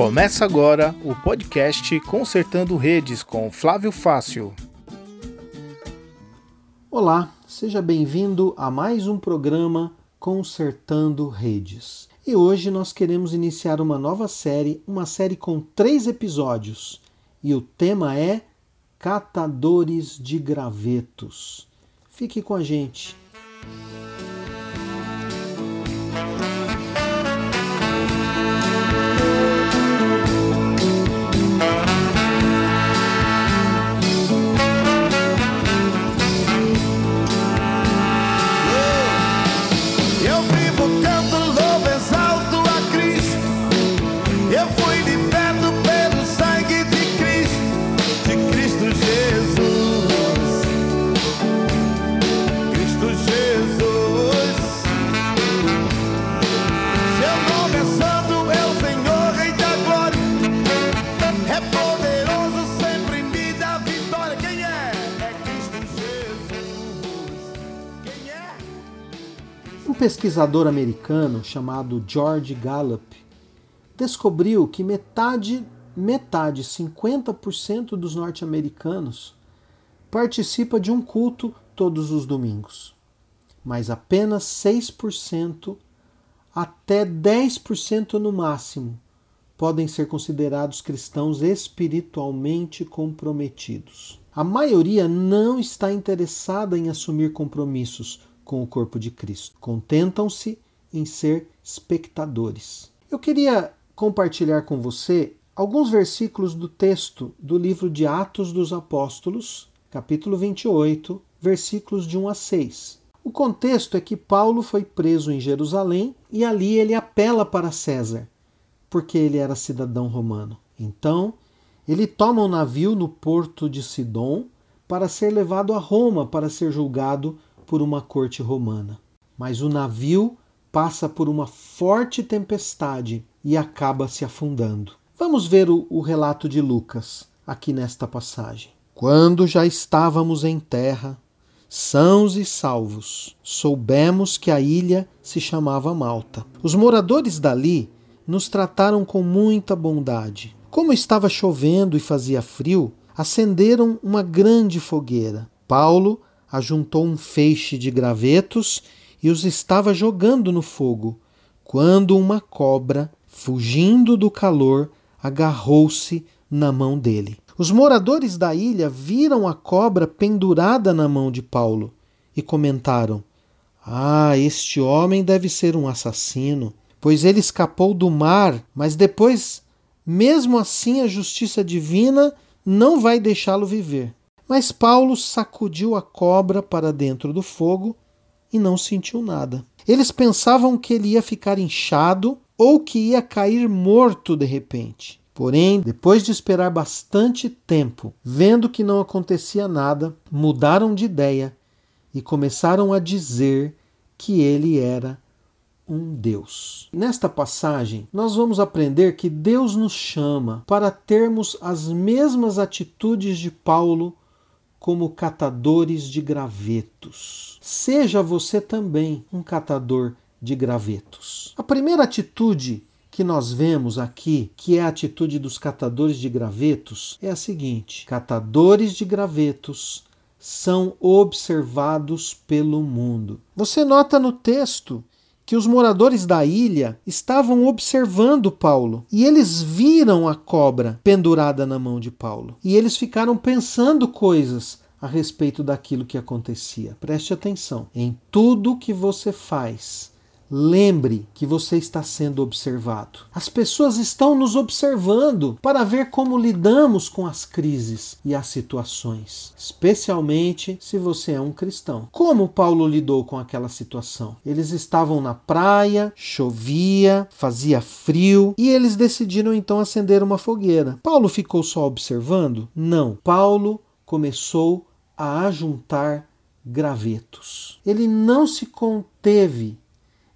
Começa agora o podcast Consertando Redes com Flávio Fácil. Olá, seja bem-vindo a mais um programa Consertando Redes. E hoje nós queremos iniciar uma nova série, uma série com três episódios. E o tema é Catadores de Gravetos. Fique com a gente. Pesquisador americano chamado George Gallup descobriu que metade, metade, 50% dos norte-americanos participa de um culto todos os domingos, mas apenas 6% até 10% no máximo podem ser considerados cristãos espiritualmente comprometidos. A maioria não está interessada em assumir compromissos com o corpo de Cristo. Contentam-se em ser espectadores. Eu queria compartilhar com você alguns versículos do texto do livro de Atos dos Apóstolos, capítulo 28, versículos de 1 a 6. O contexto é que Paulo foi preso em Jerusalém e ali ele apela para César, porque ele era cidadão romano. Então, ele toma um navio no porto de Sidom para ser levado a Roma para ser julgado por uma corte romana. Mas o navio passa por uma forte tempestade e acaba se afundando. Vamos ver o, o relato de Lucas aqui nesta passagem. Quando já estávamos em terra, sãos e salvos, soubemos que a ilha se chamava Malta. Os moradores dali nos trataram com muita bondade. Como estava chovendo e fazia frio, acenderam uma grande fogueira. Paulo ajuntou um feixe de gravetos e os estava jogando no fogo, quando uma cobra, fugindo do calor, agarrou-se na mão dele. Os moradores da ilha viram a cobra pendurada na mão de Paulo e comentaram: Ah, este homem deve ser um assassino, pois ele escapou do mar, mas depois, mesmo assim, a justiça divina não vai deixá-lo viver. Mas Paulo sacudiu a cobra para dentro do fogo e não sentiu nada. Eles pensavam que ele ia ficar inchado ou que ia cair morto de repente. Porém, depois de esperar bastante tempo, vendo que não acontecia nada, mudaram de ideia e começaram a dizer que ele era um Deus. Nesta passagem, nós vamos aprender que Deus nos chama para termos as mesmas atitudes de Paulo como catadores de gravetos. Seja você também um catador de gravetos. A primeira atitude que nós vemos aqui, que é a atitude dos catadores de gravetos, é a seguinte: catadores de gravetos são observados pelo mundo. Você nota no texto que os moradores da ilha estavam observando Paulo e eles viram a cobra pendurada na mão de Paulo e eles ficaram pensando coisas a respeito daquilo que acontecia. Preste atenção em tudo que você faz Lembre que você está sendo observado. As pessoas estão nos observando para ver como lidamos com as crises e as situações, especialmente se você é um cristão. Como Paulo lidou com aquela situação? Eles estavam na praia, chovia, fazia frio e eles decidiram então acender uma fogueira. Paulo ficou só observando? Não. Paulo começou a ajuntar gravetos. Ele não se conteve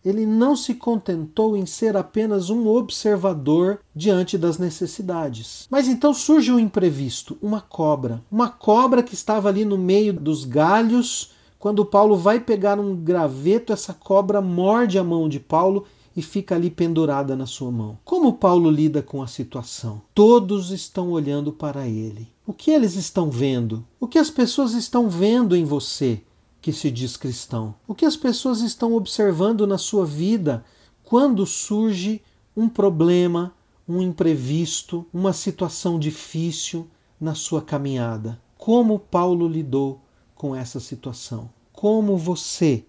ele não se contentou em ser apenas um observador diante das necessidades. Mas então surge um imprevisto, uma cobra. Uma cobra que estava ali no meio dos galhos. Quando Paulo vai pegar um graveto, essa cobra morde a mão de Paulo e fica ali pendurada na sua mão. Como Paulo lida com a situação? Todos estão olhando para ele. O que eles estão vendo? O que as pessoas estão vendo em você que se diz cristão? O que as pessoas estão observando na sua vida quando surge um problema, um imprevisto, uma situação difícil na sua caminhada? Como Paulo lidou com essa situação? Como você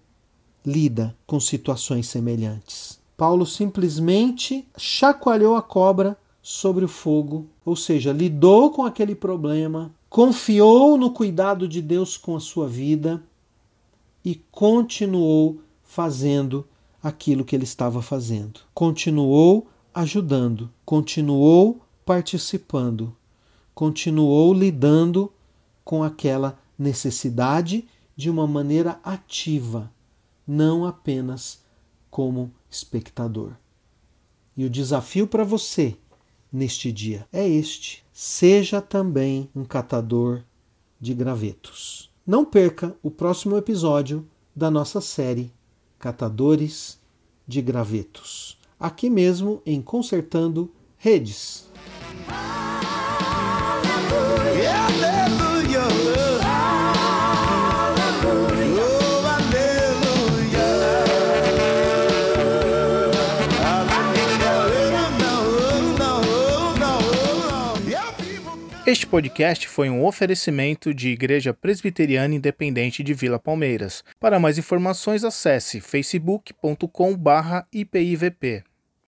lida com situações semelhantes? Paulo simplesmente chacoalhou a cobra sobre o fogo, ou seja, lidou com aquele problema, confiou no cuidado de Deus com a sua vida e continuou fazendo aquilo que ele estava fazendo. Continuou ajudando, continuou participando, continuou lidando com aquela necessidade de uma maneira ativa, não apenas como espectador. E o desafio para você neste dia é este: seja também um catador de gravetos. Não perca o próximo episódio da nossa série Catadores de Gravetos, aqui mesmo em Consertando Redes. Este podcast foi um oferecimento de Igreja Presbiteriana Independente de Vila Palmeiras. Para mais informações, acesse facebook.com/ipivp.